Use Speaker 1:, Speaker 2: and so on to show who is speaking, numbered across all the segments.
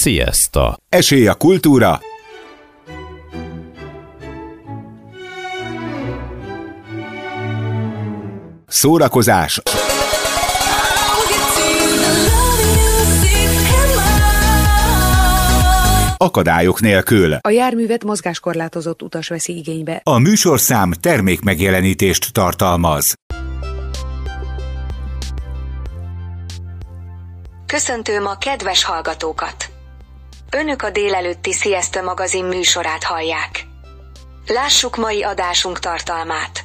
Speaker 1: Sziasztok!
Speaker 2: Esély a kultúra, szórakozás, akadályok nélkül.
Speaker 3: A járművet mozgáskorlátozott utas veszi igénybe.
Speaker 2: A műsorszám termékmegjelenítést tartalmaz.
Speaker 4: Köszöntöm a kedves hallgatókat! Önök a délelőtti Sziasztő magazin műsorát hallják. Lássuk mai adásunk tartalmát.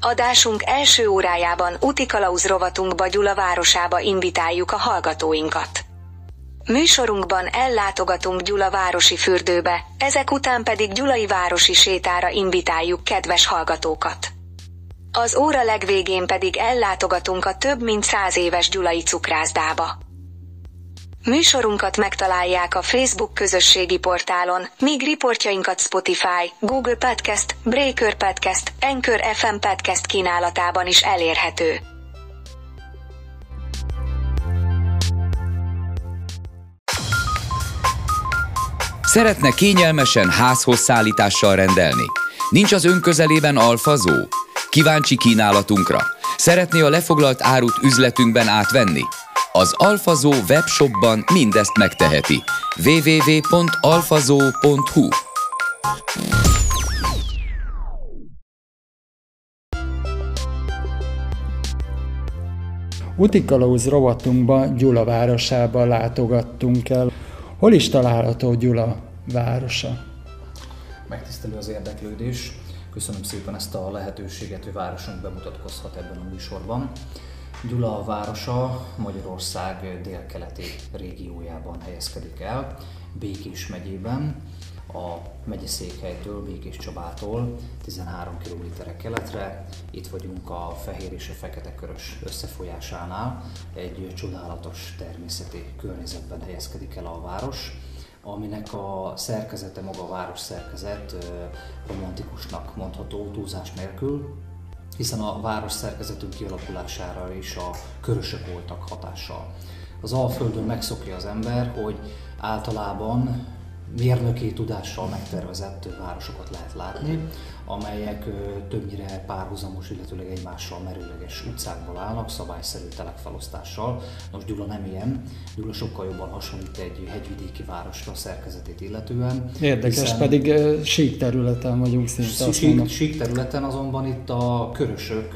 Speaker 4: Adásunk első órájában utikalauz rovatunkba Gyula városába invitáljuk a hallgatóinkat. Műsorunkban ellátogatunk Gyula városi fürdőbe, ezek után pedig Gyulai városi sétára invitáljuk kedves hallgatókat. Az óra legvégén pedig ellátogatunk a több mint száz éves Gyulai cukrászdába. Műsorunkat megtalálják a Facebook közösségi portálon, míg riportjainkat Spotify, Google Podcast, Breaker Podcast, Anchor FM Podcast kínálatában is elérhető.
Speaker 5: Szeretne kényelmesen házhoz szállítással rendelni? Nincs az ön közelében alfazó? Kíváncsi kínálatunkra? Szeretné a lefoglalt árut üzletünkben átvenni? Az Alfazó webshopban mindezt megteheti. www.alfazó.hu
Speaker 6: Utikalauz rovatunkba Gyula városába látogattunk el. Hol is található Gyula városa?
Speaker 7: Megtisztelő az érdeklődés. Köszönöm szépen ezt a lehetőséget, hogy városunk bemutatkozhat ebben a műsorban. Gyula városa Magyarország délkeleti régiójában helyezkedik el, Békés megyében, a megyeszékhelytől, Békés Csabától 13 km keletre. Itt vagyunk a Fehér és a Fekete Körös összefolyásánál. Egy csodálatos természeti környezetben helyezkedik el a város aminek a szerkezete, maga a város szerkezet romantikusnak mondható túlzás nélkül, hiszen a város szerkezetünk kialakulására is a körösök voltak hatással. Az Alföldön megszokja az ember, hogy általában mérnöki tudással megtervezett városokat lehet látni, amelyek többnyire párhuzamos, illetőleg egymással merőleges utcákból állnak, szabályszerű telekfelosztással. Most Gyula nem ilyen, Gyula sokkal jobban hasonlít egy hegyvidéki városra a szerkezetét illetően.
Speaker 6: Érdekes, pedig sík területen vagyunk szinte. Sík, sík,
Speaker 7: területen azonban itt a körösök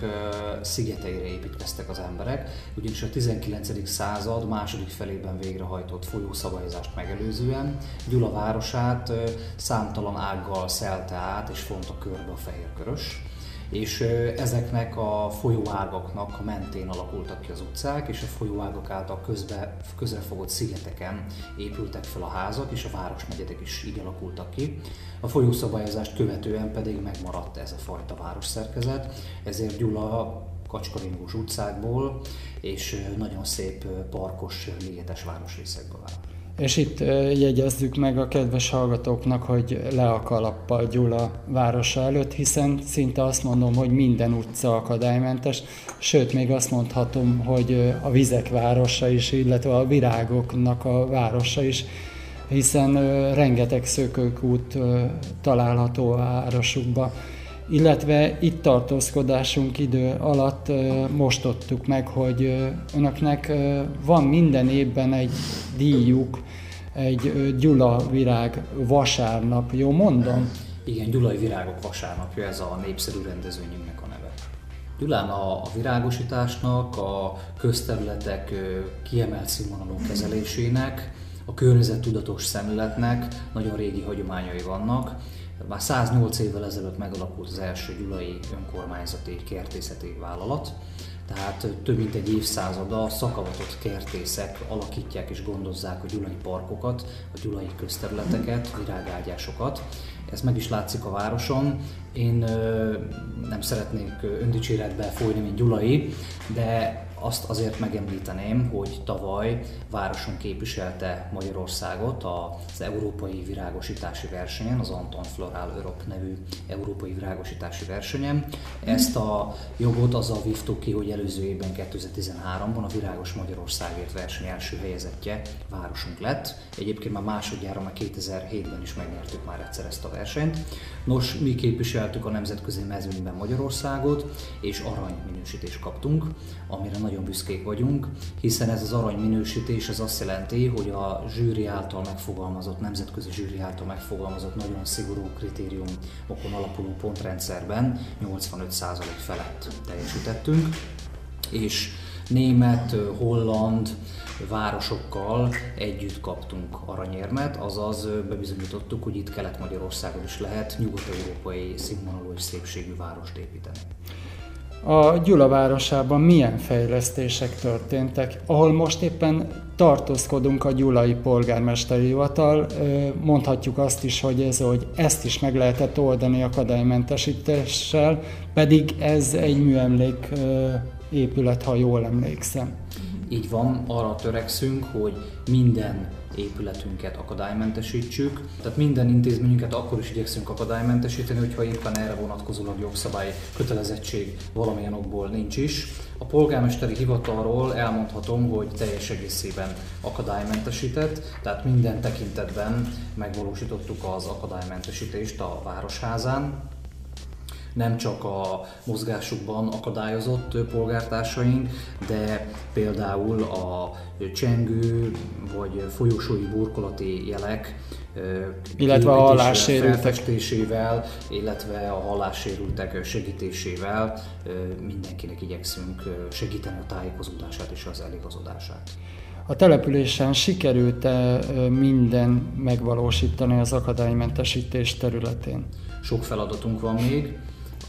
Speaker 7: szigeteire építkeztek az emberek, ugyanis a 19. század második felében végrehajtott folyószabályozást megelőzően Gyula városát számtalan ággal szelte át és fonta kör körbe a fehér körös, és ezeknek a folyóágaknak mentén alakultak ki az utcák, és a folyóágak által közbe, közrefogott szigeteken épültek fel a házak, és a városnegyedek is így alakultak ki. A folyószabályozást követően pedig megmaradt ez a fajta városszerkezet, ezért Gyula kacskaringós utcákból és nagyon szép parkos, ligetes városrészekből áll.
Speaker 6: És itt jegyezzük meg a kedves hallgatóknak, hogy le a kalappal Gyula városa előtt, hiszen szinte azt mondom, hogy minden utca akadálymentes, sőt, még azt mondhatom, hogy a vizek városa is, illetve a virágoknak a városa is, hiszen rengeteg szökőkút található a városukban illetve itt tartózkodásunk idő alatt most adtuk meg, hogy önöknek van minden évben egy díjuk, egy Gyula Virág vasárnap, jó mondom?
Speaker 7: Igen, Gyulai Virágok vasárnapja, ez a népszerű rendezvényünknek a neve. Gyulán a, a virágosításnak, a közterületek kiemelt színvonalú kezelésének, a környezettudatos szemléletnek nagyon régi hagyományai vannak, már 108 évvel ezelőtt megalakult az első gyulai önkormányzati kertészeti vállalat, tehát több mint egy évszázada szakavatott kertészek alakítják és gondozzák a gyulai parkokat, a gyulai közterületeket, virágágyásokat. Ez meg is látszik a városon. Én nem szeretnék öndicséretbe folyni, mint gyulai, de Azt azért megemlíteném, hogy tavaly városunk képviselte Magyarországot az Európai Virágosítási Versenyen, az Anton Floral Europe nevű Európai Virágosítási Versenyen. Ezt a jogot azzal vívtuk ki, hogy előző évben 2013-ban a Virágos Magyarországért verseny első helyezettje városunk lett. Egyébként már másodjára, már 2007-ben is megnyertük már egyszer ezt a versenyt. Nos, mi képviseltük a nemzetközi mezőnyben Magyarországot, és arany minősítést kaptunk, amire nagyon büszkék vagyunk, hiszen ez az arany minősítés az azt jelenti, hogy a zsűri által megfogalmazott, nemzetközi zsűri által megfogalmazott nagyon szigorú kritériumokon alapuló pontrendszerben 85% felett teljesítettünk, és német, holland, városokkal együtt kaptunk aranyérmet, azaz bebizonyítottuk, hogy itt Kelet-Magyarországon is lehet nyugat-európai színvonalú és szépségű várost építeni.
Speaker 6: A Gyula városában milyen fejlesztések történtek, ahol most éppen tartózkodunk a Gyulai Polgármesteri Hivatal. Mondhatjuk azt is, hogy, ez, hogy ezt is meg lehetett oldani akadálymentesítéssel, pedig ez egy műemlék épület, ha jól emlékszem.
Speaker 7: Így van, arra törekszünk, hogy minden épületünket akadálymentesítsük. Tehát minden intézményünket akkor is igyekszünk akadálymentesíteni, hogyha éppen erre vonatkozólag jogszabály kötelezettség valamilyen okból nincs is. A polgármesteri hivatalról elmondhatom, hogy teljes egészében akadálymentesített, tehát minden tekintetben megvalósítottuk az akadálymentesítést a Városházán nem csak a mozgásukban akadályozott polgártársaink, de például a csengő vagy folyosói burkolati jelek
Speaker 6: illetve a hallássérültek
Speaker 7: illetve a hallássérültek segítésével mindenkinek igyekszünk segíteni a tájékozódását és az eligazodását.
Speaker 6: A településen sikerült-e minden megvalósítani az akadálymentesítés területén?
Speaker 7: Sok feladatunk van még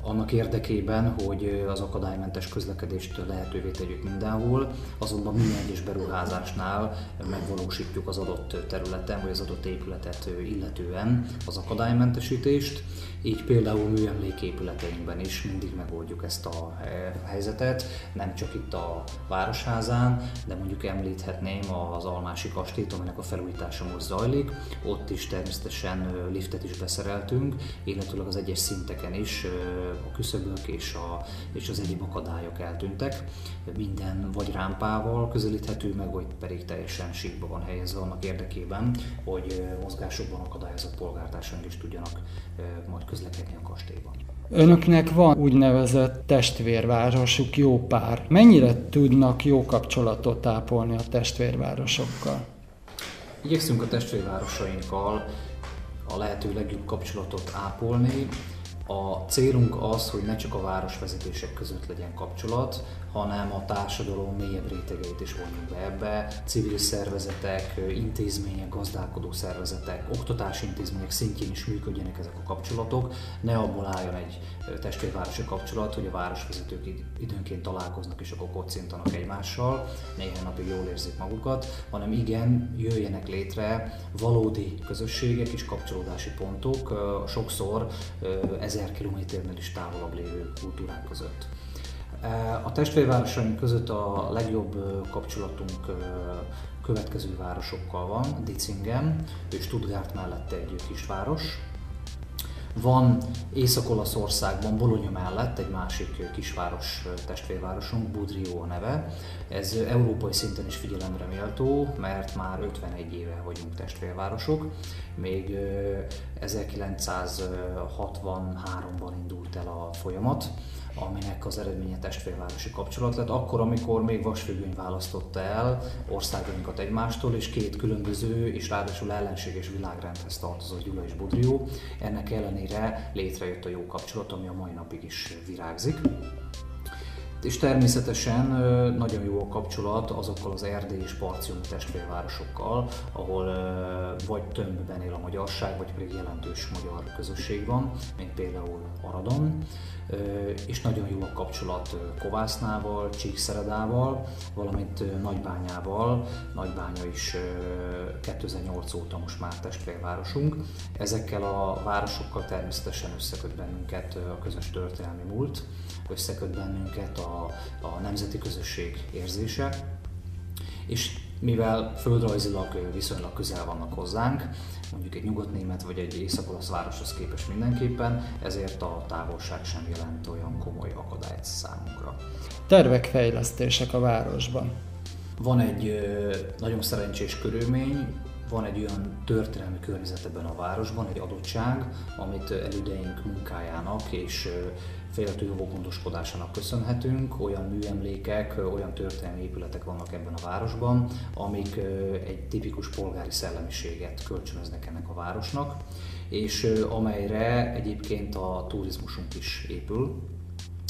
Speaker 7: annak érdekében, hogy az akadálymentes közlekedést lehetővé tegyük mindenhol, azonban minden egyes beruházásnál megvalósítjuk az adott területen, vagy az adott épületet illetően az akadálymentesítést, így például műemléképületeinkben is mindig megoldjuk ezt a helyzetet, nem csak itt a Városházán, de mondjuk említhetném az Almási kastélyt, aminek a felújítása most zajlik, ott is természetesen liftet is beszereltünk, illetőleg az egyes szinteken is a küszöbök és, a, és az egyéb akadályok eltűntek. Minden vagy rámpával közelíthető meg, vagy pedig teljesen síkba van helyezve annak érdekében, hogy mozgásokban akadályozott polgártársaink is tudjanak majd közlekedni a kastélyban.
Speaker 6: Önöknek van úgynevezett testvérvárosuk, jó pár. Mennyire tudnak jó kapcsolatot ápolni a testvérvárosokkal?
Speaker 7: Igyekszünk a testvérvárosainkkal a lehető legjobb kapcsolatot ápolni, a célunk az, hogy ne csak a városvezetések között legyen kapcsolat, hanem a társadalom mélyebb rétegeit is vonjunk be ebbe. Civil szervezetek, intézmények, gazdálkodó szervezetek, oktatási intézmények szintjén is működjenek ezek a kapcsolatok. Ne abból álljon egy testvérvárosi kapcsolat, hogy a városvezetők időnként találkoznak és akkor kocintanak egymással, néhány napig jól érzik magukat, hanem igen, jöjjenek létre valódi közösségek és kapcsolódási pontok, sokszor ezer kilométernél is távolabb lévő kultúrák között. A testvérvárosaink között a legjobb kapcsolatunk következő városokkal van, Dicingen, és Stuttgart mellett egy kisváros, van Észak-Olaszországban, Bologna mellett egy másik kisváros testvérvárosunk, Budrio a neve. Ez európai szinten is figyelemre méltó, mert már 51 éve vagyunk testvérvárosok. Még 1963-ban indult el a folyamat, aminek az eredménye testvérvárosi kapcsolat lett. Akkor, amikor még vasfüggöny választotta el országainkat egymástól, és két különböző és ráadásul ellenséges világrendhez tartozott Gyula és Budrió. Ennek ellenére létrejött a jó kapcsolat, ami a mai napig is virágzik. És természetesen nagyon jó a kapcsolat azokkal az erdély és parciumi testvérvárosokkal, ahol vagy tömbben él a magyarság, vagy pedig jelentős magyar közösség van, mint például Aradon és nagyon jó a kapcsolat Kovásznával, Csíkszeredával, valamint Nagybányával. Nagybánya is 2008 óta most már testvérvárosunk. Ezekkel a városokkal természetesen összeköt bennünket a közös történelmi múlt, összeköt bennünket a, a nemzeti közösség érzése. És mivel földrajzilag viszonylag közel vannak hozzánk, mondjuk egy nyugatnémet vagy egy észak-olasz városhoz képest mindenképpen, ezért a távolság sem jelent olyan komoly akadályt számunkra.
Speaker 6: Tervek, fejlesztések a városban.
Speaker 7: Van egy nagyon szerencsés körülmény, van egy olyan történelmi környezet ebben a városban, egy adottság, amit elődeink munkájának és félrető jó gondoskodásának köszönhetünk. Olyan műemlékek, olyan történelmi épületek vannak ebben a városban, amik egy tipikus polgári szellemiséget kölcsönöznek ennek a városnak, és amelyre egyébként a turizmusunk is épül,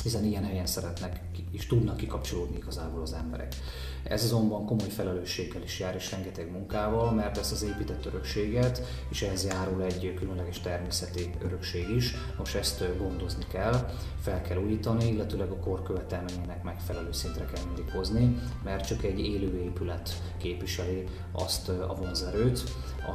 Speaker 7: hiszen ilyen helyen szeretnek és tudnak kikapcsolódni igazából az emberek. Ez azonban komoly felelősséggel is jár, és rengeteg munkával, mert ezt az épített örökséget, és ehhez járul egy különleges természeti örökség is. Most ezt gondozni kell, fel kell újítani, illetőleg a kor követelményének megfelelő szintre kell mindig hozni, mert csak egy élő épület képviseli azt a vonzerőt,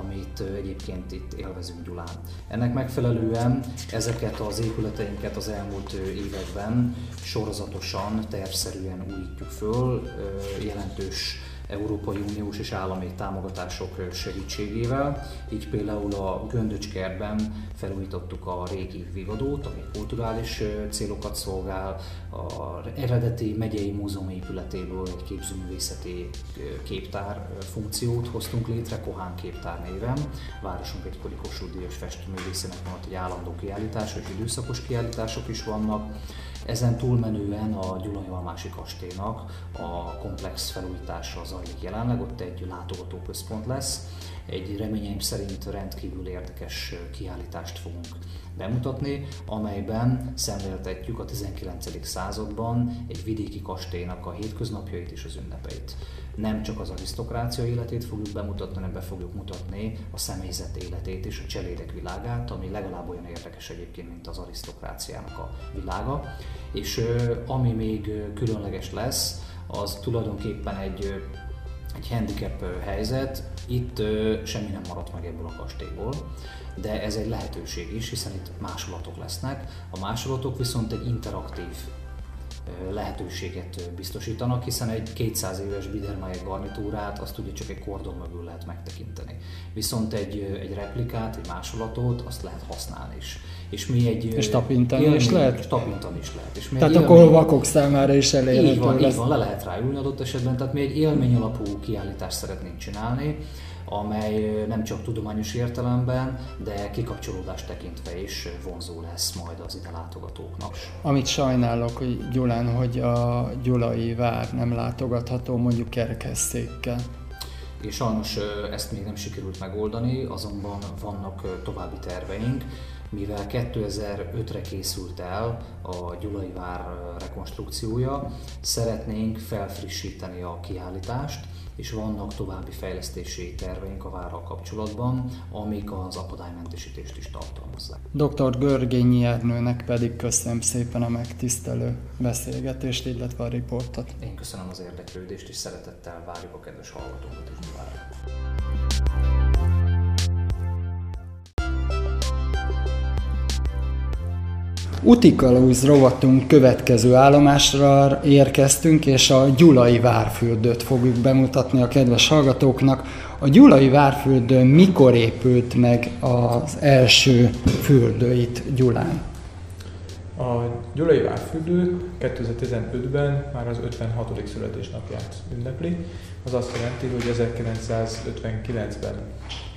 Speaker 7: amit egyébként itt élvezünk Gyulán. Ennek megfelelően ezeket az épületeinket az elmúlt években sorozatosan, tervszerűen újítjuk föl, jelentős Európai Uniós és állami támogatások segítségével. Így például a Göndöcskertben felújítottuk a régi Vigadót, ami kulturális célokat szolgál, a eredeti megyei múzeum épületéből egy képzőművészeti képtár funkciót hoztunk létre, Kohán képtár néven. Városunk egykori Kossuth Díjas festőművészének van egy állandó kiállítás, és időszakos kiállítások is vannak. Ezen túlmenően a Gyulai Almási Kastélynak a komplex felújítása zajlik jelenleg, ott egy látogatóközpont lesz. Egy reményeim szerint rendkívül érdekes kiállítást fogunk bemutatni, amelyben szemléltetjük a 19. században egy vidéki kastélynak a hétköznapjait és az ünnepeit. Nem csak az arisztokrácia életét fogjuk bemutatni, hanem be fogjuk mutatni a személyzet életét és a cselédek világát, ami legalább olyan érdekes egyébként, mint az arisztokráciának a világa. És ami még különleges lesz, az tulajdonképpen egy egy handicap helyzet, itt semmi nem maradt meg ebből a kastélyból, de ez egy lehetőség is, hiszen itt másolatok lesznek. A másolatok viszont egy interaktív lehetőséget biztosítanak, hiszen egy 200 éves Biedermeier garnitúrát azt ugye csak egy kordon mögül lehet megtekinteni. Viszont egy, egy replikát, egy másolatot azt lehet használni is.
Speaker 6: És mi egy... És tapintani élmény, is lehet? És
Speaker 7: tapintani is lehet. És mi
Speaker 6: tehát akkor a vakok számára is elérhető
Speaker 7: így van, lesz. Így van, le lehet ráülni adott esetben, tehát mi egy élmény alapú kiállítást szeretnénk csinálni, amely nem csak tudományos értelemben, de kikapcsolódást tekintve is vonzó lesz majd az ide látogatóknak.
Speaker 6: Amit sajnálok hogy Gyulán, hogy a gyulai vár nem látogatható mondjuk kerekesszékkel.
Speaker 7: És sajnos ezt még nem sikerült megoldani, azonban vannak további terveink, mivel 2005-re készült el a Gyulai Vár rekonstrukciója, szeretnénk felfrissíteni a kiállítást, és vannak további fejlesztési terveink a várral kapcsolatban, amik az akadálymentesítést is tartalmazzák.
Speaker 6: Dr. Görgényi Ernőnek pedig köszönöm szépen a megtisztelő beszélgetést, illetve a riportot.
Speaker 7: Én köszönöm az érdeklődést, és szeretettel várjuk a kedves hallgatókat is várjuk.
Speaker 6: Utikalúz rovatunk következő állomásra érkeztünk, és a Gyulai Várfürdőt fogjuk bemutatni a kedves hallgatóknak. A Gyulai Várfürdő mikor épült meg az első fürdőit Gyulán?
Speaker 1: A Gyulai Várfürdő 2015-ben már az 56. születésnapját ünnepli. Az azt jelenti, hogy 1959-ben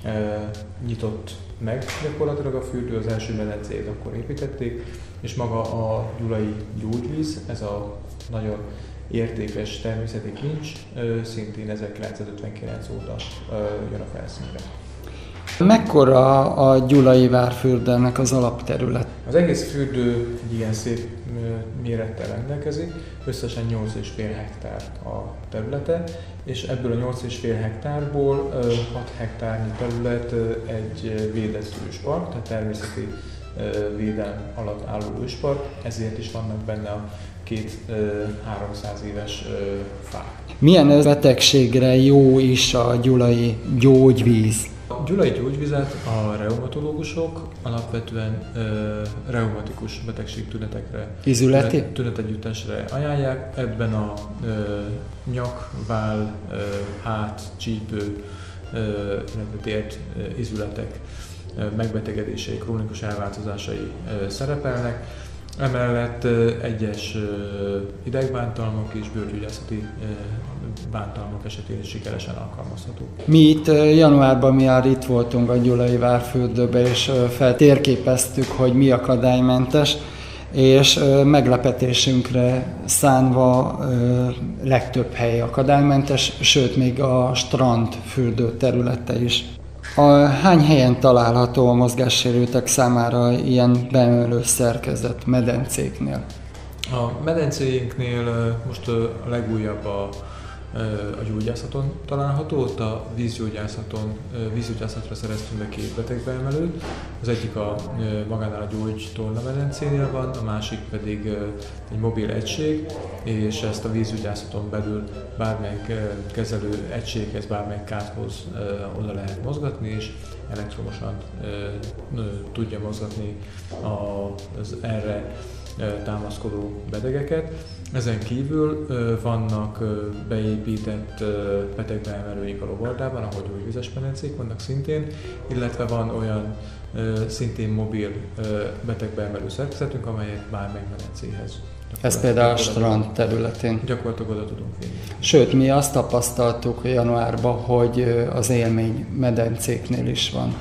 Speaker 1: e, nyitott meg gyakorlatilag a fürdő, az első medencét akkor építették, és maga a Gyulai gyógyvíz, ez a nagyon értékes természeti kincs, szintén 1959 óta jön a felszínre.
Speaker 6: Mekkora a Gyulai Várfürdőnek az alapterület?
Speaker 1: Az egész fürdő egy ilyen szép mérettel rendelkezik, összesen 8,5 hektár a területe, és ebből a 8,5 hektárból 6 hektárnyi terület egy védett őspark, tehát természeti védelem alatt álló őspark, ezért is vannak benne a két 300 éves fák.
Speaker 6: Milyen betegségre jó is a gyulai gyógyvíz?
Speaker 1: Gyulai gyógyvizet a reumatológusok alapvetően ö, reumatikus betegségtünetekre,
Speaker 6: Izületi?
Speaker 1: tünetegyüttesre ajánlják. Ebben a ö, nyak, váll, ö, hát, csípő, ö, illetve tért ö, izületek ö, megbetegedései, krónikus elváltozásai ö, szerepelnek. Emellett egyes idegbántalmak és bőrgyógyászati bántalmak esetén is sikeresen alkalmazható.
Speaker 6: Mi itt januárban mi már itt voltunk a Gyulai Várfürdőbe, és feltérképeztük, hogy mi akadálymentes, és meglepetésünkre szánva legtöbb hely akadálymentes, sőt még a strand fürdő területe is. A, hány helyen található a mozgássérültek számára ilyen beemelő szerkezet medencéknél?
Speaker 1: A medencéinknél most a legújabb a, a gyógyászaton található, ott a vízgyógyászaton, vízgyógyászatra szereztünk be két betegbeemelőt. Az egyik a magánál a gyógytorna medencénél van, a másik pedig egy mobil egység, és ezt a vízgyógyászaton belül bármelyik kezelő egységhez, bármelyik kárhoz ö, oda lehet mozgatni, és elektromosan tudja mozgatni az erre támaszkodó betegeket. Ezen kívül vannak beépített betegbeemelőink a lovardában, ahol gyógyvizes medencék vannak szintén, illetve van olyan szintén mobil betegbeemelő szerkezetünk, amelyek bármely medencéhez
Speaker 6: Ez például a strand területén.
Speaker 1: Gyakorlatilag oda tudunk vinni.
Speaker 6: Sőt, mi azt tapasztaltuk januárban, hogy az élmény medencéknél is van.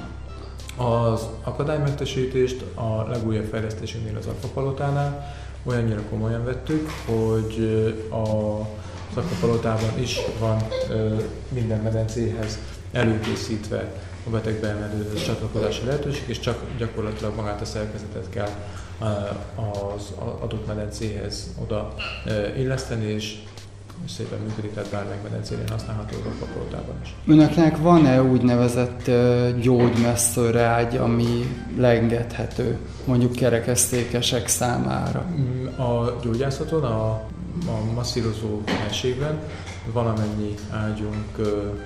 Speaker 1: Az akadálymentesítést a legújabb fejlesztésünknél az Akvapalotánál olyannyira komolyan vettük, hogy a az Akvapalotában is van minden medencéhez előkészítve a betegbeemelő csatlakozási lehetőség, és csak gyakorlatilag magát a szerkezetet kell az adott medencéhez oda illeszteni, és szépen működik, tehát bármelyik medencénél használható az Akvapalotában is.
Speaker 6: Önöknek van-e úgynevezett ö, gyógymesszőre ágy, ami leengedhető mondjuk kerekesztékesek számára?
Speaker 1: Mm, A gyógyászaton, a, a masszírozó helységben valamennyi ágyunk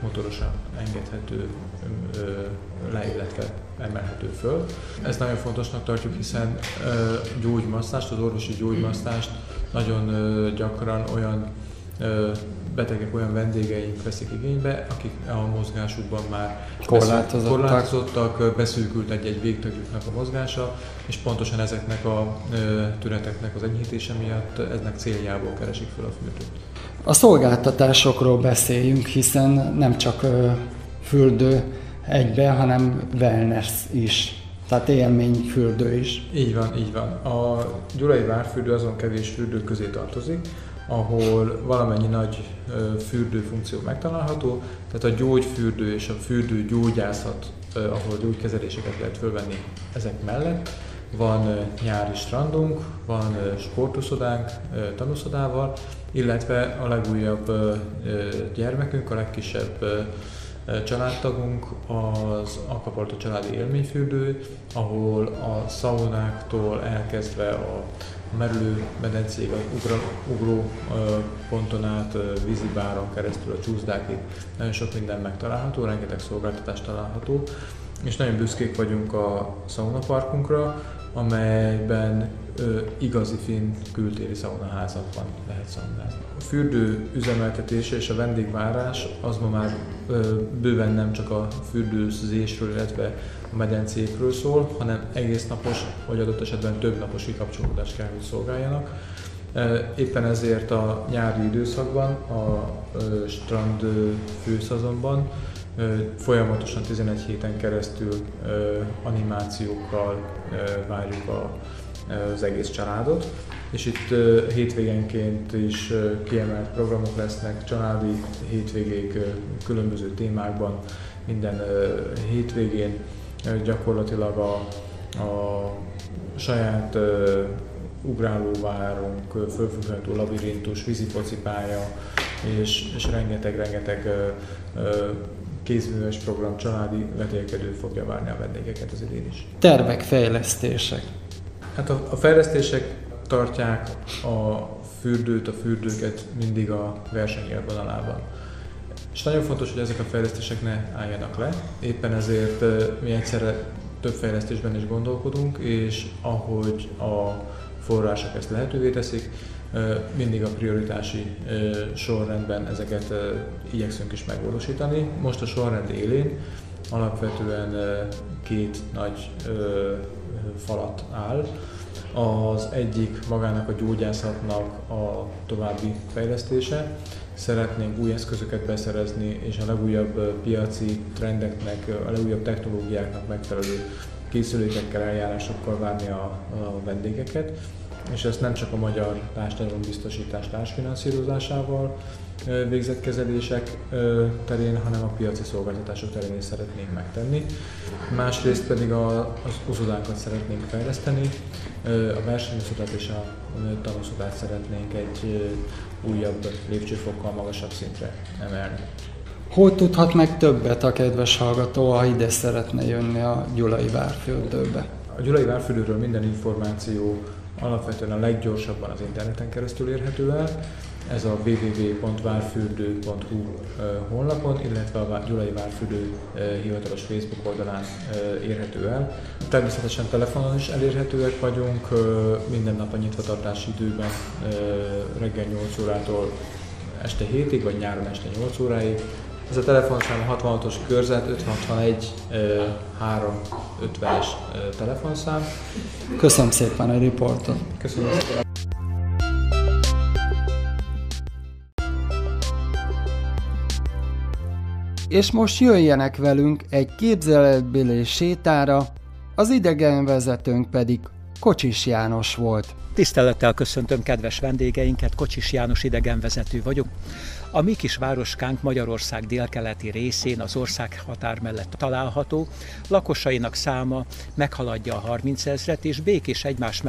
Speaker 1: motorosan engedhető ö, le, illetve emelhető föl. Ezt nagyon fontosnak tartjuk, hiszen gyógymasztást, az orvosi gyógymasztást nagyon gyakran olyan betegek, olyan vendégeink veszik igénybe, akik a mozgásukban már
Speaker 6: Korlátozottak.
Speaker 1: korlátozottak beszűkült egy-egy végtagjuknak a mozgása, és pontosan ezeknek a tüneteknek az enyhítése miatt eznek céljából keresik fel a fürdőt.
Speaker 6: A szolgáltatásokról beszéljünk, hiszen nem csak fürdő egybe, hanem wellness is. Tehát élményfürdő is.
Speaker 1: Így van, így van. A Gyulai Várfürdő azon kevés fürdő közé tartozik, ahol valamennyi nagy ö, fürdőfunkció megtalálható, tehát a gyógyfürdő és a fürdő gyógyászat, ahol gyógykezeléseket lehet fölvenni ezek mellett. Van nyári strandunk, van sportuszodánk tanúszodával, illetve a legújabb gyermekünk, a legkisebb családtagunk az Akvapartó családi élményfürdő, ahol a szaunáktól elkezdve a merülő medencéig, ugra, ugró ponton át, vízibáron keresztül a csúszdákig. Nagyon sok minden megtalálható, rengeteg szolgáltatás található, és nagyon büszkék vagyunk a szaunaparkunkra, amelyben ö, igazi finn kültéri szaunaházakban lehet szaunázni. A fürdő üzemeltetése és a vendégvárás az ma már ö, bőven nem csak a fürdőzésről, illetve a medencékről szól, hanem egész napos, vagy adott esetben több napos kikapcsolódást kell, hogy szolgáljanak. Éppen ezért a nyári időszakban, a strand főszezonban folyamatosan 11 héten keresztül animációkkal várjuk a, az egész családot, és itt hétvégenként is kiemelt programok lesznek, családi hétvégék különböző témákban, minden hétvégén gyakorlatilag a, a saját ugrálóvárunk, ö, fölfügghető labirintus, vízifocipálya, és, és rengeteg-rengeteg kézműves program, családi vetélkedő fogja várni a vendégeket az idén is.
Speaker 6: Tervek, fejlesztések.
Speaker 1: Hát a, a fejlesztések tartják a fürdőt, a fürdőket mindig a verseny élvonalában. És nagyon fontos, hogy ezek a fejlesztések ne álljanak le. Éppen ezért mi egyszerre több fejlesztésben is gondolkodunk, és ahogy a források ezt lehetővé teszik, mindig a prioritási sorrendben ezeket igyekszünk is megvalósítani. Most a sorrend élén alapvetően két nagy falat áll. Az egyik magának a gyógyászatnak a további fejlesztése. Szeretnénk új eszközöket beszerezni, és a legújabb piaci trendeknek, a legújabb technológiáknak megfelelő készülékekkel, eljárásokkal várni a, a vendégeket és ezt nem csak a magyar társadalombiztosítás társfinanszírozásával végzett kezelések terén, hanem a piaci szolgáltatások terén is szeretnénk megtenni. Másrészt pedig a, az uszodánkat szeretnénk fejleszteni, a versenyuszodát és a tanúszodát szeretnénk egy újabb lépcsőfokkal magasabb szintre emelni.
Speaker 6: Hol tudhat meg többet a kedves hallgató, ha ide szeretne jönni a Gyulai Várfürdőbe?
Speaker 1: A Gyulai Várfürdőről minden információ alapvetően a leggyorsabban az interneten keresztül érhető el. Ez a www.várfürdő.hu honlapon, illetve a Gyulai Várfürdő hivatalos Facebook oldalán érhető el. Természetesen telefonon is elérhetőek vagyunk, minden nap a nyitvatartási időben reggel 8 órától este 7-ig, vagy nyáron este 8 óráig. Ez a telefonszám a 66-os körzet 561 350-es telefonszám.
Speaker 6: Köszönöm szépen a riportot.
Speaker 1: Köszönöm szépen.
Speaker 6: És most jöjjenek velünk egy képzeletbéli sétára, az idegenvezetőnk pedig Kocsis János volt.
Speaker 8: Tisztelettel köszöntöm kedves vendégeinket, Kocsis János idegenvezető vagyok. A mi kis városkánk Magyarország délkeleti részén az ország határ mellett található, lakosainak száma meghaladja a 30 ezret, és békés egymás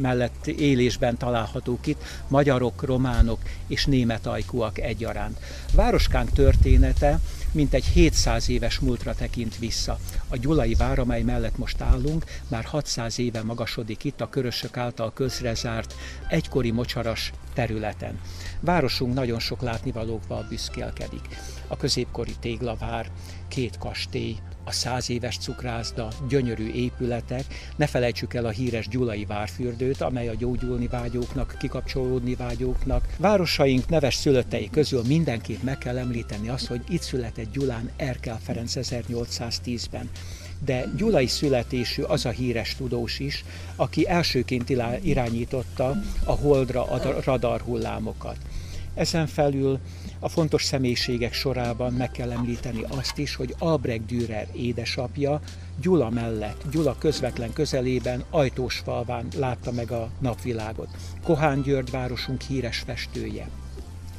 Speaker 8: mellett élésben találhatók itt magyarok, románok és német ajkúak egyaránt. Városkánk története mintegy 700 éves múltra tekint vissza. A Gyulai vár, amely mellett most állunk, már 600 éve magasodik itt a körösök által közrezárt egykori mocsaras területen. Városunk nagyon sok látnivalókval büszkélkedik. A középkori téglavár, két kastély, a száz éves cukrászda, gyönyörű épületek, ne felejtsük el a híres Gyulai várfürdőt, amely a gyógyulni vágyóknak, kikapcsolódni vágyóknak. Városaink neves szülöttei közül mindenképp meg kell említeni azt, hogy itt született Gyulán Erkel Ferenc 1810-ben de gyulai születésű az a híres tudós is, aki elsőként irányította a holdra a radar hullámokat. Ezen felül a fontos személyiségek sorában meg kell említeni azt is, hogy Albrecht Dürer édesapja Gyula mellett, Gyula közvetlen közelében, Ajtósfalván látta meg a napvilágot. Kohán György városunk híres festője.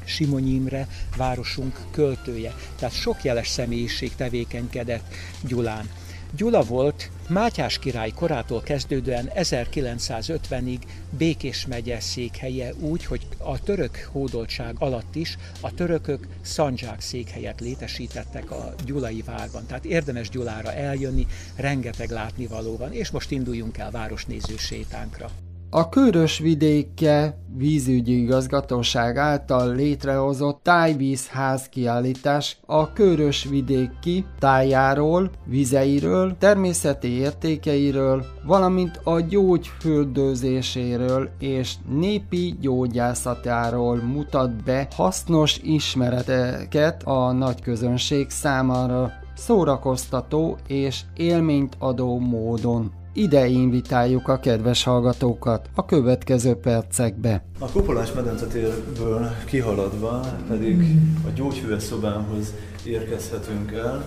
Speaker 8: Simonyi Imre városunk költője. Tehát sok jeles személyiség tevékenykedett Gyulán. Gyula volt Mátyás király korától kezdődően 1950-ig Békés megye székhelye úgy, hogy a török hódoltság alatt is a törökök szandzsák székhelyet létesítettek a Gyulai várban. Tehát érdemes Gyulára eljönni, rengeteg látnivaló van, és most induljunk el városnéző sétánkra.
Speaker 6: A Körös vidéke vízügyi igazgatóság által létrehozott tájvízház kiállítás a Körös vidéki tájáról, vizeiről, természeti értékeiről, valamint a gyógyfürdőzéséről és népi gyógyászatáról mutat be hasznos ismereteket a nagy közönség számára szórakoztató és élményt adó módon. Ide invitáljuk a kedves hallgatókat a következő percekbe.
Speaker 9: A kupolás medencetérből kihaladva pedig a gyógyhűves szobámhoz érkezhetünk el,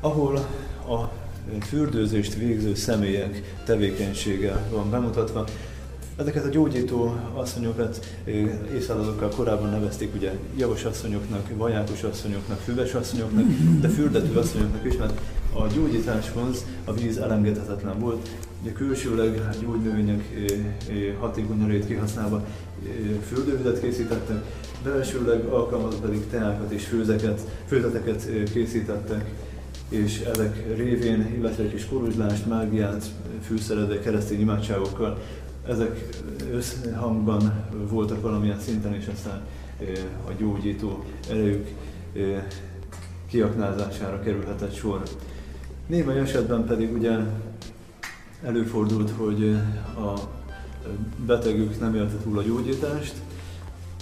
Speaker 9: ahol a fürdőzést végző személyek tevékenysége van bemutatva. Ezeket a gyógyító asszonyokat évszázadokkal korábban nevezték ugye javos asszonyoknak, vajátos asszonyoknak, füves asszonyoknak, de fürdető asszonyoknak is, mert a gyógyításhoz a víz elengedhetetlen volt. Ugye külsőleg hát gyógynövények hatékony erejét kihasználva fürdővizet készítettek, belsőleg alkalmazott pedig teákat és főzeket, főzeteket készítettek, és ezek révén, illetve egy kis koruzslást, mágiát fűszeredve keresztény imádságokkal, ezek összhangban voltak valamilyen szinten, és aztán a gyógyító erejük kiaknázására kerülhetett sor. Némely esetben pedig ugye előfordult, hogy a betegük nem élte túl a gyógyítást,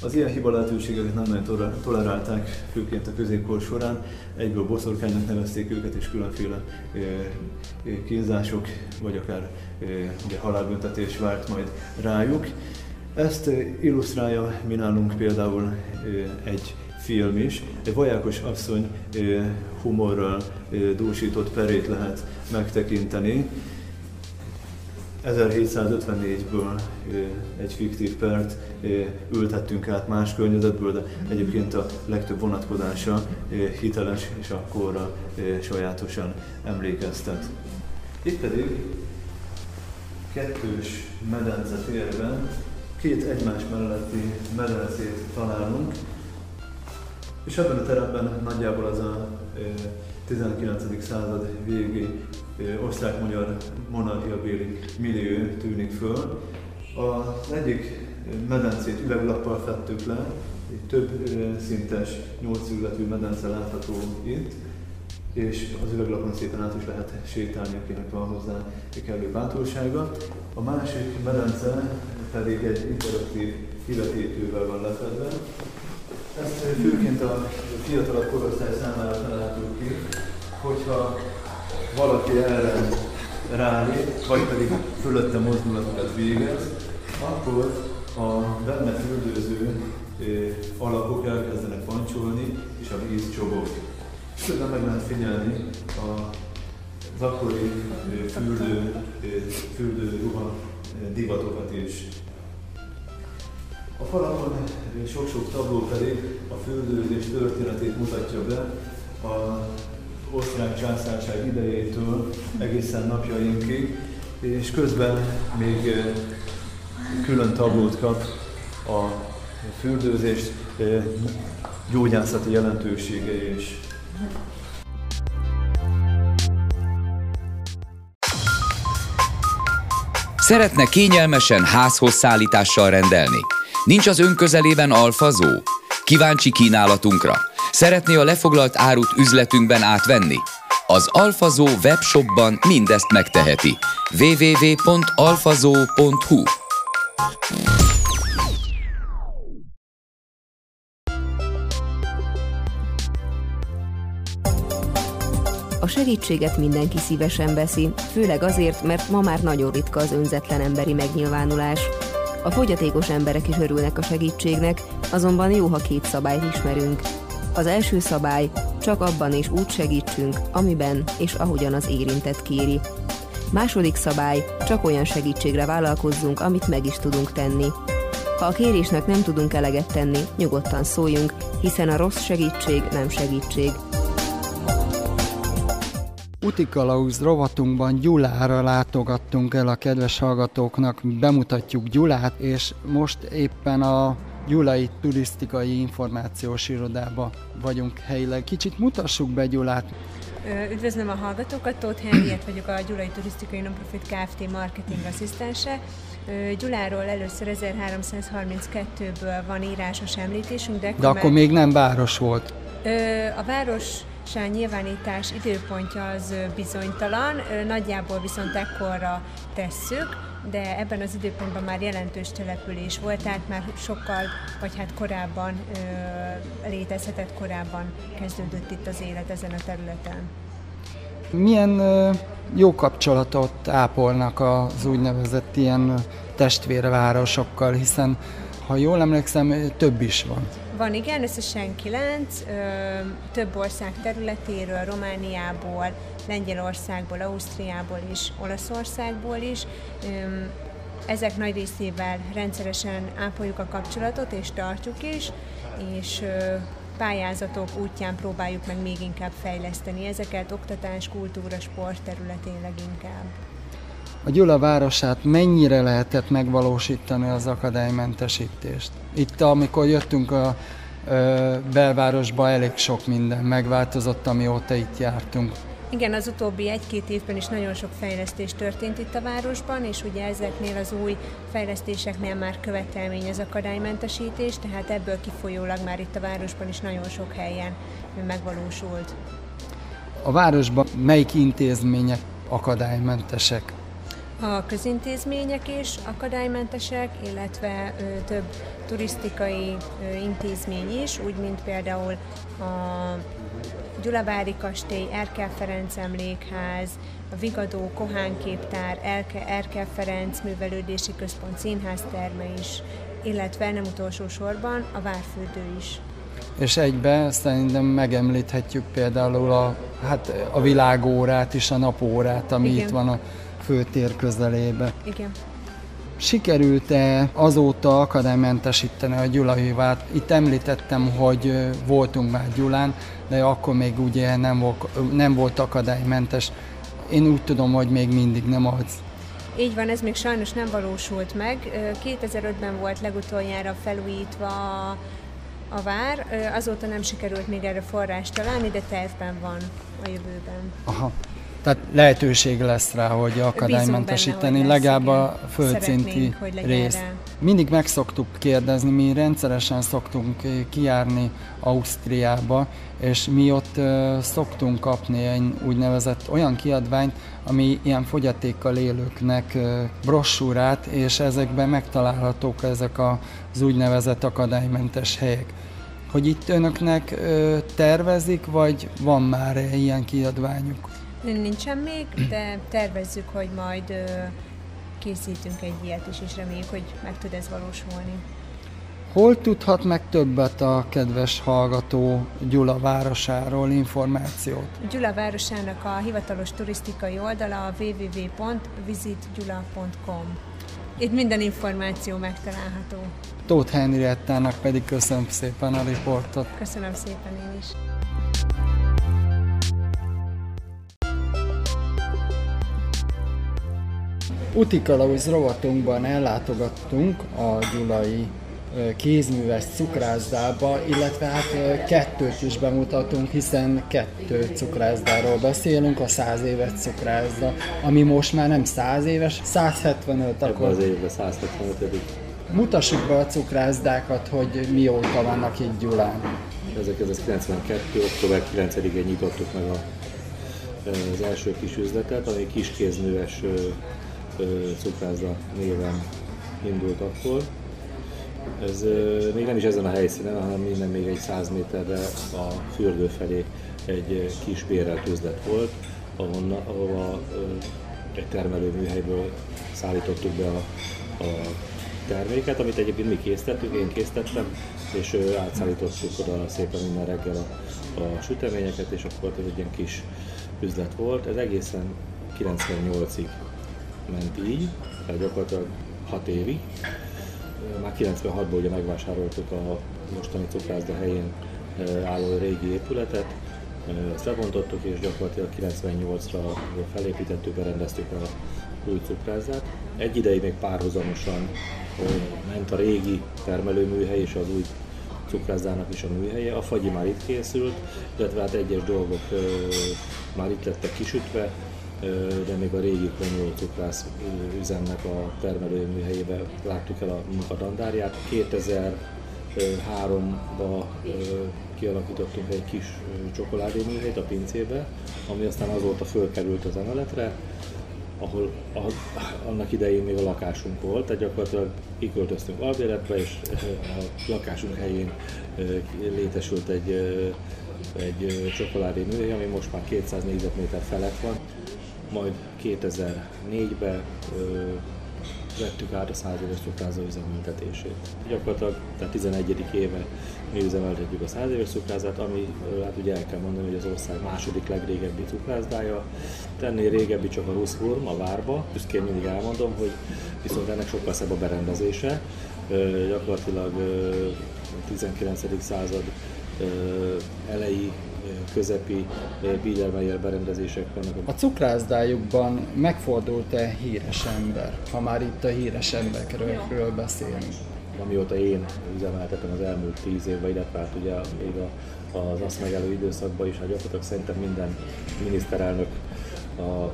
Speaker 9: az ilyen hiba lehetőségeket nem nagyon tolerálták, főként a középkor során. Egyből boszorkánynak nevezték őket, és különféle kínzások, vagy akár ugye, halálbüntetés várt majd rájuk. Ezt illusztrálja mi nálunk például egy film is. Egy vajákos asszony humorral dúsított perét lehet megtekinteni. 1754-ből egy fiktív pert ültettünk át más környezetből, de egyébként a legtöbb vonatkozása hiteles és akkorra sajátosan emlékeztet. Itt pedig kettős medence térben két egymás melletti medencét találunk, és ebben a teremben nagyjából az a 19. század végi osztrák-magyar monarchiabéli millió tűnik föl. Az egyik medencét üveglappal fettük le, egy több szintes, nyolc szügletű medence látható itt, és az üveglapon szépen át is lehet sétálni, akinek van hozzá kellő bátorsága. A másik medence pedig egy interaktív kivetítővel van lefedve. Ezt főként a fiatalabb korosztály számára találtuk ki, hogyha valaki erre rálép, vagy pedig fölötte mozdulatokat végez, akkor a benne fürdőző alakok elkezdenek pancsolni, és a víz csobog. Különben meg lehet figyelni a, az akkori fürdő, fürdő ruha divatokat is. A falakon sok-sok tabló pedig a fürdőzés történetét mutatja be, a osztrák császárság idejétől egészen napjainkig, és közben még külön tablót kap a fürdőzés gyógyászati jelentősége is.
Speaker 5: Szeretne kényelmesen házhoz szállítással rendelni? Nincs az ön közelében alfazó? Kíváncsi kínálatunkra? Szeretné a lefoglalt árut üzletünkben átvenni? Az Alfazó webshopban mindezt megteheti. www.alfazó.hu
Speaker 10: A segítséget mindenki szívesen veszi, főleg azért, mert ma már nagyon ritka az önzetlen emberi megnyilvánulás. A fogyatékos emberek is örülnek a segítségnek, azonban jó, ha két szabályt ismerünk. Az első szabály, csak abban és úgy segítsünk, amiben és ahogyan az érintett kéri. Második szabály, csak olyan segítségre vállalkozzunk, amit meg is tudunk tenni. Ha a kérésnek nem tudunk eleget tenni, nyugodtan szóljunk, hiszen a rossz segítség nem segítség.
Speaker 6: Utikalauz rovatunkban Gyulára látogattunk el a kedves hallgatóknak, bemutatjuk Gyulát, és most éppen a Gyulai Turisztikai Információs Irodába vagyunk helyileg. Kicsit mutassuk be Gyulát.
Speaker 11: Üdvözlöm a hallgatókat, Tóth Henriett vagyok a Gyulai Turisztikai Nonprofit Kft. marketing asszisztense. Gyuláról először 1332-ből van írásos említésünk, de,
Speaker 6: de akkor még nem város volt.
Speaker 11: A város nyilvánítás időpontja az bizonytalan, nagyjából viszont ekkorra tesszük, de ebben az időpontban már jelentős település volt, tehát már sokkal, vagy hát korábban ö, létezhetett, korábban kezdődött itt az élet ezen a területen.
Speaker 6: Milyen jó kapcsolatot ápolnak az úgynevezett ilyen testvérvárosokkal, hiszen ha jól emlékszem, több is van.
Speaker 11: Van, igen, összesen kilenc, több ország területéről, Romániából, Lengyelországból, Ausztriából is, Olaszországból is. Ezek nagy részével rendszeresen ápoljuk a kapcsolatot, és tartjuk is, és pályázatok útján próbáljuk meg még inkább fejleszteni ezeket, oktatás, kultúra, sport területén leginkább.
Speaker 6: A Gyula városát mennyire lehetett megvalósítani az akadálymentesítést? Itt, amikor jöttünk a belvárosba, elég sok minden megváltozott, amióta itt jártunk.
Speaker 11: Igen, az utóbbi egy-két évben is nagyon sok fejlesztés történt itt a városban, és ugye ezeknél az új fejlesztéseknél már követelmény az akadálymentesítés, tehát ebből kifolyólag már itt a városban is nagyon sok helyen megvalósult.
Speaker 6: A városban melyik intézmények akadálymentesek?
Speaker 11: A közintézmények is akadálymentesek, illetve ö, több turisztikai ö, intézmény is, úgy mint például a Gyulavári Kastély, Erkel Ferenc Emlékház, a Vigadó Kohán Képtár, Erke, Erkel Ferenc Művelődési Központ Színház terme is, illetve nem utolsó sorban a Várfürdő is.
Speaker 6: És egybe szerintem megemlíthetjük például a, hát a világórát is, a napórát, ami
Speaker 11: Igen.
Speaker 6: itt van a főtér közelébe.
Speaker 11: Igen.
Speaker 6: Sikerült-e azóta akadálymentesíteni a Gyulaivát? Itt említettem, hogy voltunk már Gyulán, de akkor még ugye nem volt, nem volt akadálymentes. Én úgy tudom, hogy még mindig nem az.
Speaker 11: Így van, ez még sajnos nem valósult meg. Ö, 2005-ben volt legutoljára felújítva a, vár, azóta nem sikerült még erre forrást találni, de tervben van a jövőben.
Speaker 6: Aha. Tehát lehetőség lesz rá, hogy akadálymentesíteni
Speaker 11: benne, hogy
Speaker 6: legalább a földszinti részt. Mindig meg szoktuk kérdezni, mi rendszeresen szoktunk eh, kijárni Ausztriába, és mi ott eh, szoktunk kapni egy úgynevezett olyan kiadványt, ami ilyen fogyatékkal élőknek eh, brossúrát, és ezekben megtalálhatók ezek az úgynevezett akadálymentes helyek. Hogy itt önöknek ö, tervezik, vagy van már ilyen kiadványuk?
Speaker 11: Nincsen még, de tervezzük, hogy majd készítünk egy ilyet is, és reméljük, hogy meg tud ez valósulni.
Speaker 6: Hol tudhat meg többet a kedves hallgató Gyula városáról információt?
Speaker 11: Gyula városának a hivatalos turisztikai oldala a www.visitgyula.com. Itt minden információ megtalálható.
Speaker 6: Tóth Henriettának pedig köszönöm szépen a riportot.
Speaker 11: Köszönöm szépen én is.
Speaker 6: Utikalauz rovatunkban ellátogattunk a gyulai kézműves cukrászdába, illetve hát kettőt is bemutatunk, hiszen kettő cukrászdáról beszélünk, a 100 éves cukrászda, ami most már nem 100 éves, 175
Speaker 12: Ebben
Speaker 6: akkor.
Speaker 12: az évben 175.
Speaker 6: Mutassuk be a cukrászdákat, hogy mióta vannak itt Gyulán.
Speaker 12: 1992. október 9-én nyitottuk meg a, az első kis üzletet, ami kiskézműves cukrászda néven indult akkor. Ez még nem is ezen a helyszínen, hanem minden még egy 100 méterre a fürdő felé egy kis bérelt üzlet volt, ahonna, ahova egy termelőműhelyből szállítottuk be a, a terméket, amit egyébként mi készítettük, én készítettem, és átszállítottuk oda szépen minden reggel a, a süteményeket, és akkor ez egy ilyen kis üzlet volt. Ez egészen 98-ig ment így, tehát gyakorlatilag 6 évig. Már 96-ban ugye megvásároltuk a mostani cukrászda helyén álló régi épületet, ezt lebontottuk, és gyakorlatilag 98-ra felépítettük, berendeztük a új cukrászdát. Egy ideig még párhuzamosan ment a régi termelőműhely és az új cukrászdának is a műhelye. A fagyi már itt készült, illetve hát egyes dolgok már itt lettek kisütve, de még a régi Konyó cukrász üzemnek a termelőműhelyébe láttuk el a munkadandárját. 2003-ba kialakítottunk egy kis csokoládéműhelyt a pincébe, ami aztán azóta fölkerült az emeletre, ahol a, annak idején még a lakásunk volt, tehát gyakorlatilag kiköltöztünk albéletbe, és a lakásunk helyén létesült egy, egy csokoládé műhely, ami most már 200 négyzetméter felett van. Majd 2004-ben ö, vettük át a 100 éves cukrászda üzemeltetését. Gyakorlatilag tehát 11. éve mi üzemeltetjük a 100 éves cukrázát, ami hát ugye el kell mondani, hogy az ország második legrégebbi cukrászdája. Ennél régebbi csak a Ruszhurm a Várba, büszkén mindig elmondom, hogy viszont ennek sokkal szebb a berendezése. Gyakorlatilag ö, 19. század elejé, közepi ö, Biedermeier berendezések vannak.
Speaker 6: A cukrászdájukban megfordult-e híres ember, ha már itt a híres emberekről beszélünk?
Speaker 12: amióta én üzemeltetem az elmúlt tíz évben, illetve hát ugye még a, az azt megelő időszakban is, hát gyakorlatilag szerintem minden miniszterelnök a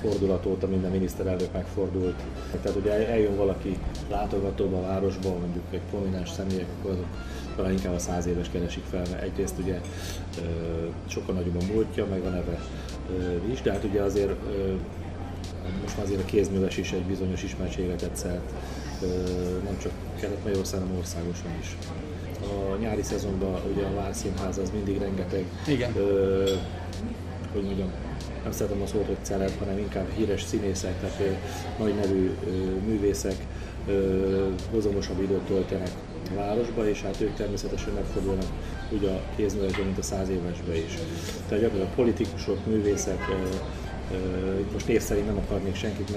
Speaker 12: fordulat óta minden miniszterelnök megfordult. Tehát ugye eljön valaki látogatóba, a városba, mondjuk egy prominens személyek, akkor azok talán inkább a száz éves keresik fel, mert egyrészt ugye sokkal nagyobb a múltja, meg a neve is, de hát ugye azért most már azért a kézműves is egy bizonyos ismertséget tetszett, nem csak Kelet-Magyarország, hanem országosan is. A nyári szezonban ugye a Várszínház az mindig rengeteg,
Speaker 6: Igen.
Speaker 12: Ö, hogy mondjam, nem szeretem a szót, hogy celeb, hanem inkább híres színészek, tehát nagy nevű művészek ö, hozamosabb időt töltenek a városba, és hát ők természetesen megfordulnak úgy a kézművesben, mint a száz évesbe is. Tehát gyakorlatilag politikusok, művészek, most név szerint nem akarnék senkit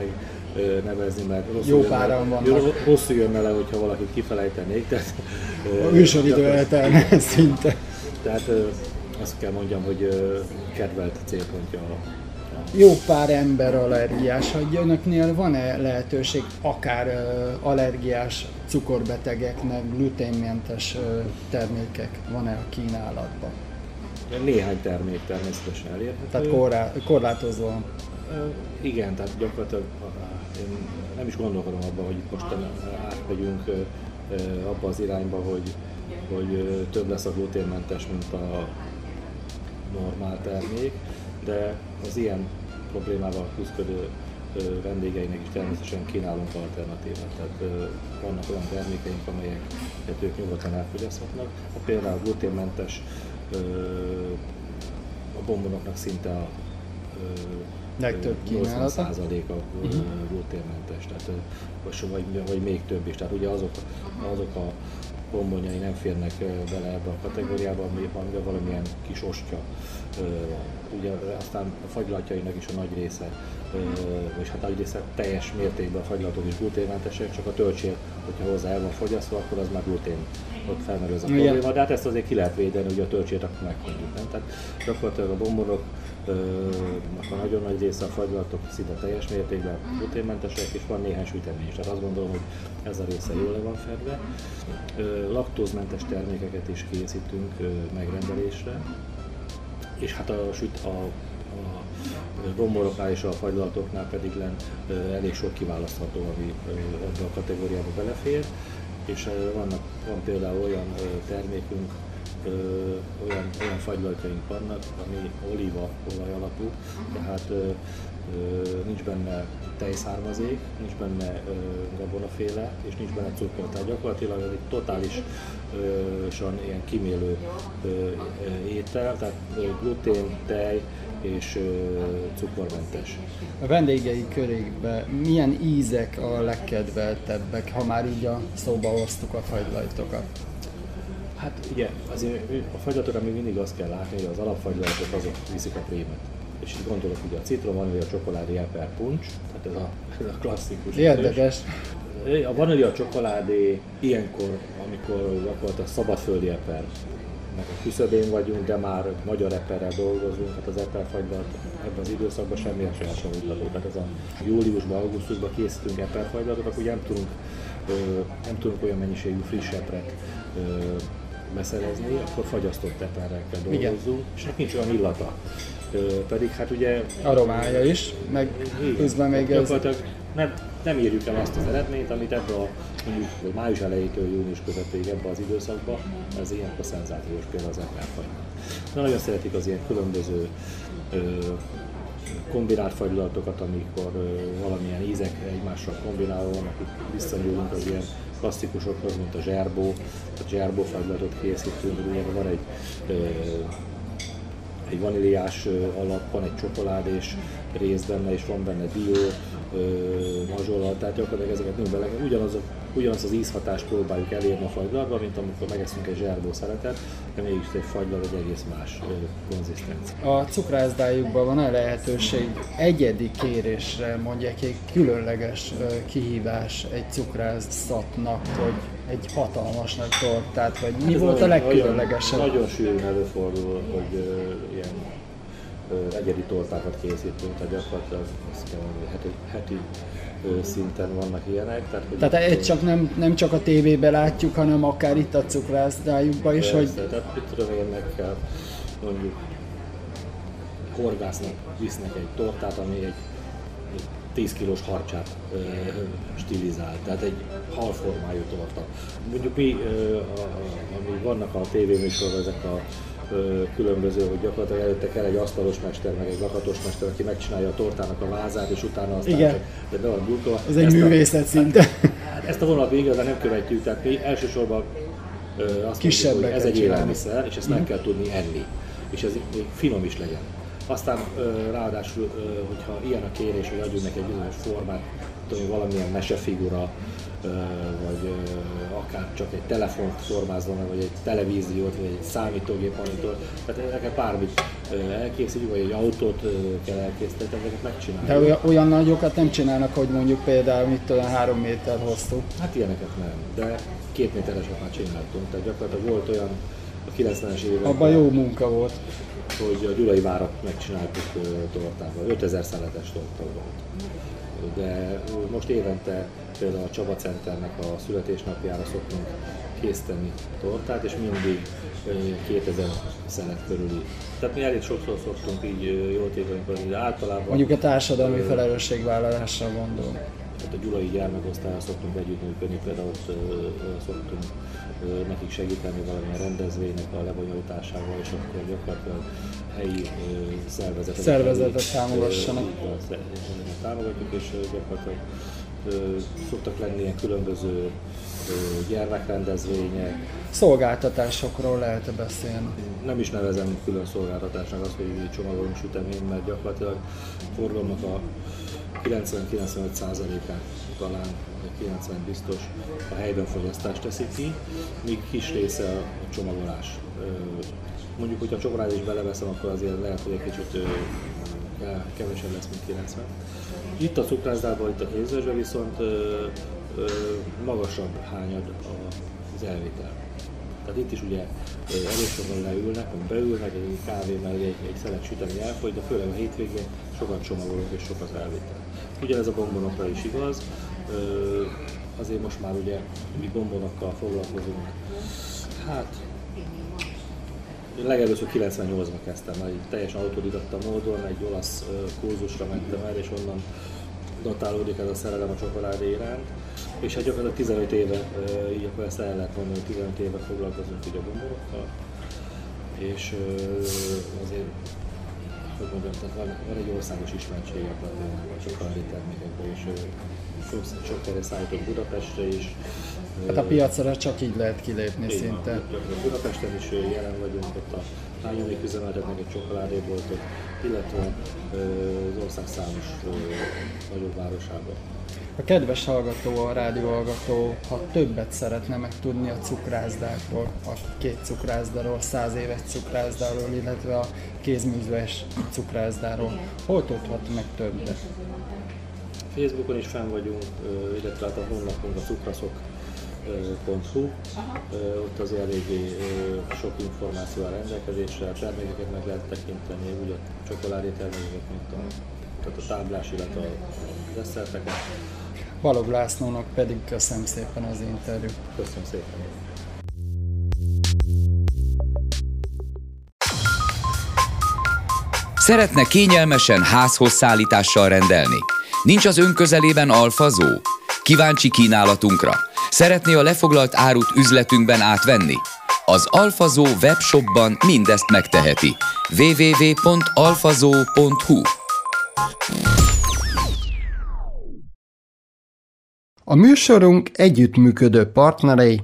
Speaker 12: megnevezni, mert rosszul,
Speaker 6: Jó páran vannak.
Speaker 12: rosszul jönne le, hogyha valakit kifelejtenék. Tehát,
Speaker 6: A műsoridő eltelne szinte.
Speaker 12: Tehát azt kell mondjam, hogy kedvelt célpontja a
Speaker 6: jó pár ember allergiás. Hogy önöknél van-e lehetőség akár allergiás cukorbetegeknek gluténmentes termékek van-e a kínálatban?
Speaker 12: Néhány termék természetesen elérhető.
Speaker 6: Tehát korrá, korlátozó.
Speaker 12: Igen, tehát gyakorlatilag én nem is gondolkodom abban, hogy itt most átmegyünk abba az irányba, hogy, hogy több lesz a gluténmentes, mint a normál termék, de az ilyen problémával küzdő vendégeinek is természetesen kínálunk alternatívát. Tehát vannak olyan termékeink, amelyeket ők nyugodtan elfogyaszthatnak. Például gluténmentes a bombonoknak szinte a
Speaker 6: legtöbb kínálata.
Speaker 12: 80% a uh-huh. gluténmentes, tehát, vagy, vagy még több is. Tehát ugye azok, azok a bombonyai nem férnek bele ebbe a kategóriába, ami van valamilyen kis ostya. Ugye aztán a fagylatjainak is a nagy része, vagy hát nagy része teljes mértékben a fagylatok is gluténmentesek, csak a töltsér, hogyha hozzá el van fogyasztva, akkor az már glutén ott felmerül ez a probléma, de hát ezt azért ki lehet védeni, hogy a töltsét akkor meghagyjuk. Nem? Tehát gyakorlatilag a bombonok a nagyon nagy része a fagylatok szinte teljes mértékben gluténmentesek, és van néhány sütemény is. Tehát azt gondolom, hogy ez a része jól le van fedve. Laktózmentes termékeket is készítünk megrendelésre, és hát a, süt, a, a gomboroknál és a fagylatoknál pedig len elég sok kiválasztható, ami ebbe a kategóriába belefér, és vannak, van például olyan termékünk, ö, olyan, olyan fagylaltjaink vannak, ami olíva olaj alapú, tehát ö, ö, nincs benne tejszármazék, nincs benne ö, gabonaféle, és nincs benne cukor. Tehát gyakorlatilag ez egy totálisan ilyen kimélő ö, étel, tehát glutén, tej, és ö, cukormentes.
Speaker 6: A vendégei körében milyen ízek a legkedveltebbek, ha már így a szóba hoztuk a fagylajtokat?
Speaker 12: Hát ugye azért a fagylatokra még mindig azt kell látni, hogy az alapfagylatok azok viszik a prémet. És itt gondolok ugye a citrom, vanília, csokoládé, eper, puncs, tehát ez a, ez a klasszikus.
Speaker 6: Érdekes.
Speaker 12: A vanília, csokoládé ilyenkor, amikor gyakorlatilag szabadföldi eper, meg a küszöbén vagyunk, de már magyar eperrel dolgozunk, hát az eperfagylat ebben az időszakban semmi sem hasonlítható. Tehát ez a júliusban, augusztusban készítünk eperfagylatot, akkor ugye nem tudunk, nem tudunk olyan mennyiségű friss epret beszerezni, akkor fagyasztott eperrekkel dolgozzunk, és hát nincs olyan illata. Pedig hát ugye...
Speaker 6: Aromája is, meg közben még ez...
Speaker 12: Nem, nem érjük el azt az eredményt, amit ebbe a mondjuk vagy május elejétől június közepéig ebbe az időszakban, ez ilyenkor szenzációs például az eperfagylat. Nagyon szeretik az ilyen különböző ö, kombinált fagylatokat, amikor ö, valamilyen ízek egymással kombinálva vannak, itt visszanyúlunk az ilyen klasszikusokhoz, mint a zserbó, a zserbó fagylatot készítünk, ugye van egy egy vaníliás alap, van egy csokoládés rész benne, és van benne dió, mazsola, tehát gyakorlatilag ezeket nem bele, ugyanazok, ugyanaz az ízhatást próbáljuk elérni a fagylatban, mint amikor megeszünk egy zserbó szeretet, de mégis egy fagylat egy egész más konzisztencia.
Speaker 6: A cukrászdájukban van a lehetőség egyedi kérésre, mondják egy különleges kihívás egy cukrászatnak, hogy egy hatalmas nagy tortát, vagy mi Ez volt a legkülönlegesebb?
Speaker 12: Nagyon, nagyon sűrűn előfordul, hogy uh, ilyen egyedi tortákat készítünk, tehát gyakorlatilag azt kell mondani, heti, heti szinten vannak ilyenek.
Speaker 6: Tehát, hogy tehát itt csak nem, nem csak a tévébe látjuk, hanem akár itt a cukrászdájukba is, hogy...
Speaker 12: Tehát mit tudom én, meg kell mondjuk horgásznak visznek egy tortát, ami egy, egy 10 kilós harcsát ö, stilizál, tehát egy halformájú torta. Mondjuk mi, ö, a, a, ami vannak a tévéműsorban, ezek a különböző, hogy gyakorlatilag előtte kell egy asztalos mester, meg egy lakatos mester, aki megcsinálja a tortának a vázát, és utána aztán
Speaker 6: Igen.
Speaker 12: csak, de be van burkolva.
Speaker 6: Ez egy művészet szinte.
Speaker 12: Hát ezt a vonalat még igazán nem követjük, tehát mi elsősorban azt mondjuk, hogy ez egy élelmiszer, és ezt meg kell tudni enni, és ez még finom is legyen. Aztán ráadásul, hogyha ilyen a kérés, hogy adjunk neki egy bizonyos formát, tudom, valamilyen mesefigura, vagy akár csak egy telefont formázva, vagy egy televíziót, vagy egy számítógép monitor, tehát ezeket bármit elkészítjük, vagy egy autót kell elkészíteni, ezeket megcsináljuk.
Speaker 6: De olyan, olyan nagyokat nem csinálnak, hogy mondjuk például mit tudom, három méter hosszú.
Speaker 12: Hát ilyeneket nem, de két métereset már csináltunk, tehát gyakorlatilag volt olyan a 90-es években.
Speaker 6: Abban jó munka volt
Speaker 12: hogy a Gyulai várat megcsináltuk tortával. 5000 szeletes torta volt. De most évente például a Csaba Centernek a születésnapjára szoktunk készíteni tortát, és mindig 2000 szelet körüli. Tehát mi elég sokszor szoktunk így jótékonykodni, de általában...
Speaker 6: Mondjuk a társadalmi felelősségvállalásra gondolom.
Speaker 12: Tehát a Gyulai gyermekosztályra szoktunk együttműködni, például ott szoktunk nekik segíteni valamilyen rendezvénynek a lebonyolításával, és akkor gyakorlatilag helyi szervezetet,
Speaker 6: szervezetet támogassanak.
Speaker 12: Támogatjuk, és gyakorlatilag szoktak lenni ilyen különböző gyermekrendezvények.
Speaker 6: Szolgáltatásokról lehet beszélni?
Speaker 12: Nem is nevezem külön szolgáltatásnak azt, hogy csomagolunk süteményt, mert gyakorlatilag forgalomnak a 90-95%-át talán 90 biztos a helyben fogyasztást teszi ki, míg kis része a csomagolás. Mondjuk, hogyha a csomagolás is beleveszem, akkor azért lehet, hogy egy kicsit kevesebb lesz, mint 90. Itt a cukrászdában, itt a kézvesben viszont magasabb hányad az elvétel. Tehát itt is ugye elég sokan leülnek, vagy beülnek, egy kávé mellé egy, egy szelet sütemény elfogy, de főleg a hétvégén sokan csomagolunk és sok az elvétel. Ugyanez a bombonokra is igaz, azért most már ugye mi bombonokkal foglalkozunk. Hát legelőször 98-ban kezdtem, egy teljesen autodidakta módon, egy olasz kurzusra mentem el, és onnan datálódik ez a szerelem a csokoládé iránt. És hát gyakorlatilag 15 éve, így akkor ezt el lehet mondani, hogy 15 éve foglalkozunk így a bombonokkal. És azért mondjam, tehát van, van egy országos ismertség a a csokoládé termékekben, és sok, sok helyre szállított Budapestre is.
Speaker 6: Hát a piacra csak így lehet kilépni így szinte.
Speaker 12: Van, Budapesten is jelen vagyunk, ott a Lányomék üzemeltetnek egy csokoládéboltot, illetve az ország számos nagyobb városában.
Speaker 6: A kedves hallgató, a rádióhallgató, ha többet szeretne megtudni a cukrászdákról, a két cukrászdáról, száz éves cukrászdáról, illetve a kézműves cukrászdáról, hol tudhat meg többet?
Speaker 12: Facebookon is fenn vagyunk, illetve hát a honlapunk a cukraszok.hu. Ott az eléggé sok információ a rendelkezésre, a termékeket meg lehet tekinteni, úgy a csokoládé termékeket, mint a, tehát a táblás, illetve a desszerteket.
Speaker 6: Balog Lászlónak pedig köszönöm szépen az interjút.
Speaker 12: Köszönöm szépen.
Speaker 5: Szeretne kényelmesen házhoz szállítással rendelni? Nincs az ön közelében alfazó? Kíváncsi kínálatunkra? Szeretné a lefoglalt árut üzletünkben átvenni? Az Alfazó webshopban mindezt megteheti. www.alfazó.hu
Speaker 6: A műsorunk együttműködő partnerei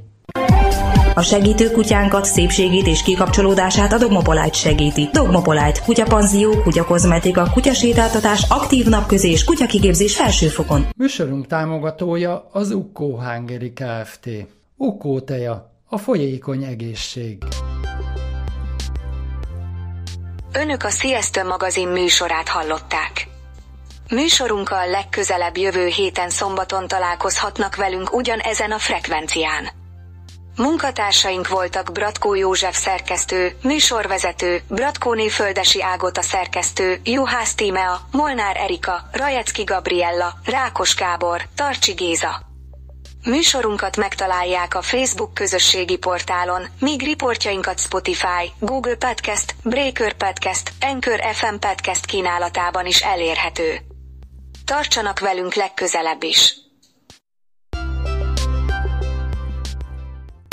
Speaker 13: a segítő kutyánkat, szépségét és kikapcsolódását a Dogmopolite segíti. Dogmopolite, kutyapanzió, kutyakozmetika, kutyasétáltatás, aktív napközés, kutyakigépzés felsőfokon.
Speaker 6: Műsorunk támogatója az Ukkó Hungary Kft. Ukkó teja, a folyékony egészség.
Speaker 4: Önök a Sziasztő magazin műsorát hallották. Műsorunkkal legközelebb jövő héten szombaton találkozhatnak velünk ugyanezen a frekvencián. Munkatársaink voltak Bratkó József szerkesztő, műsorvezető, Bratkóné Földesi Ágota szerkesztő, Juhász Tímea, Molnár Erika, Rajecki Gabriella, Rákos Gábor, Tarcsi Géza. Műsorunkat megtalálják a Facebook közösségi portálon, míg riportjainkat Spotify, Google Podcast, Breaker Podcast, Anchor FM Podcast kínálatában is elérhető. Tartsanak velünk legközelebb is!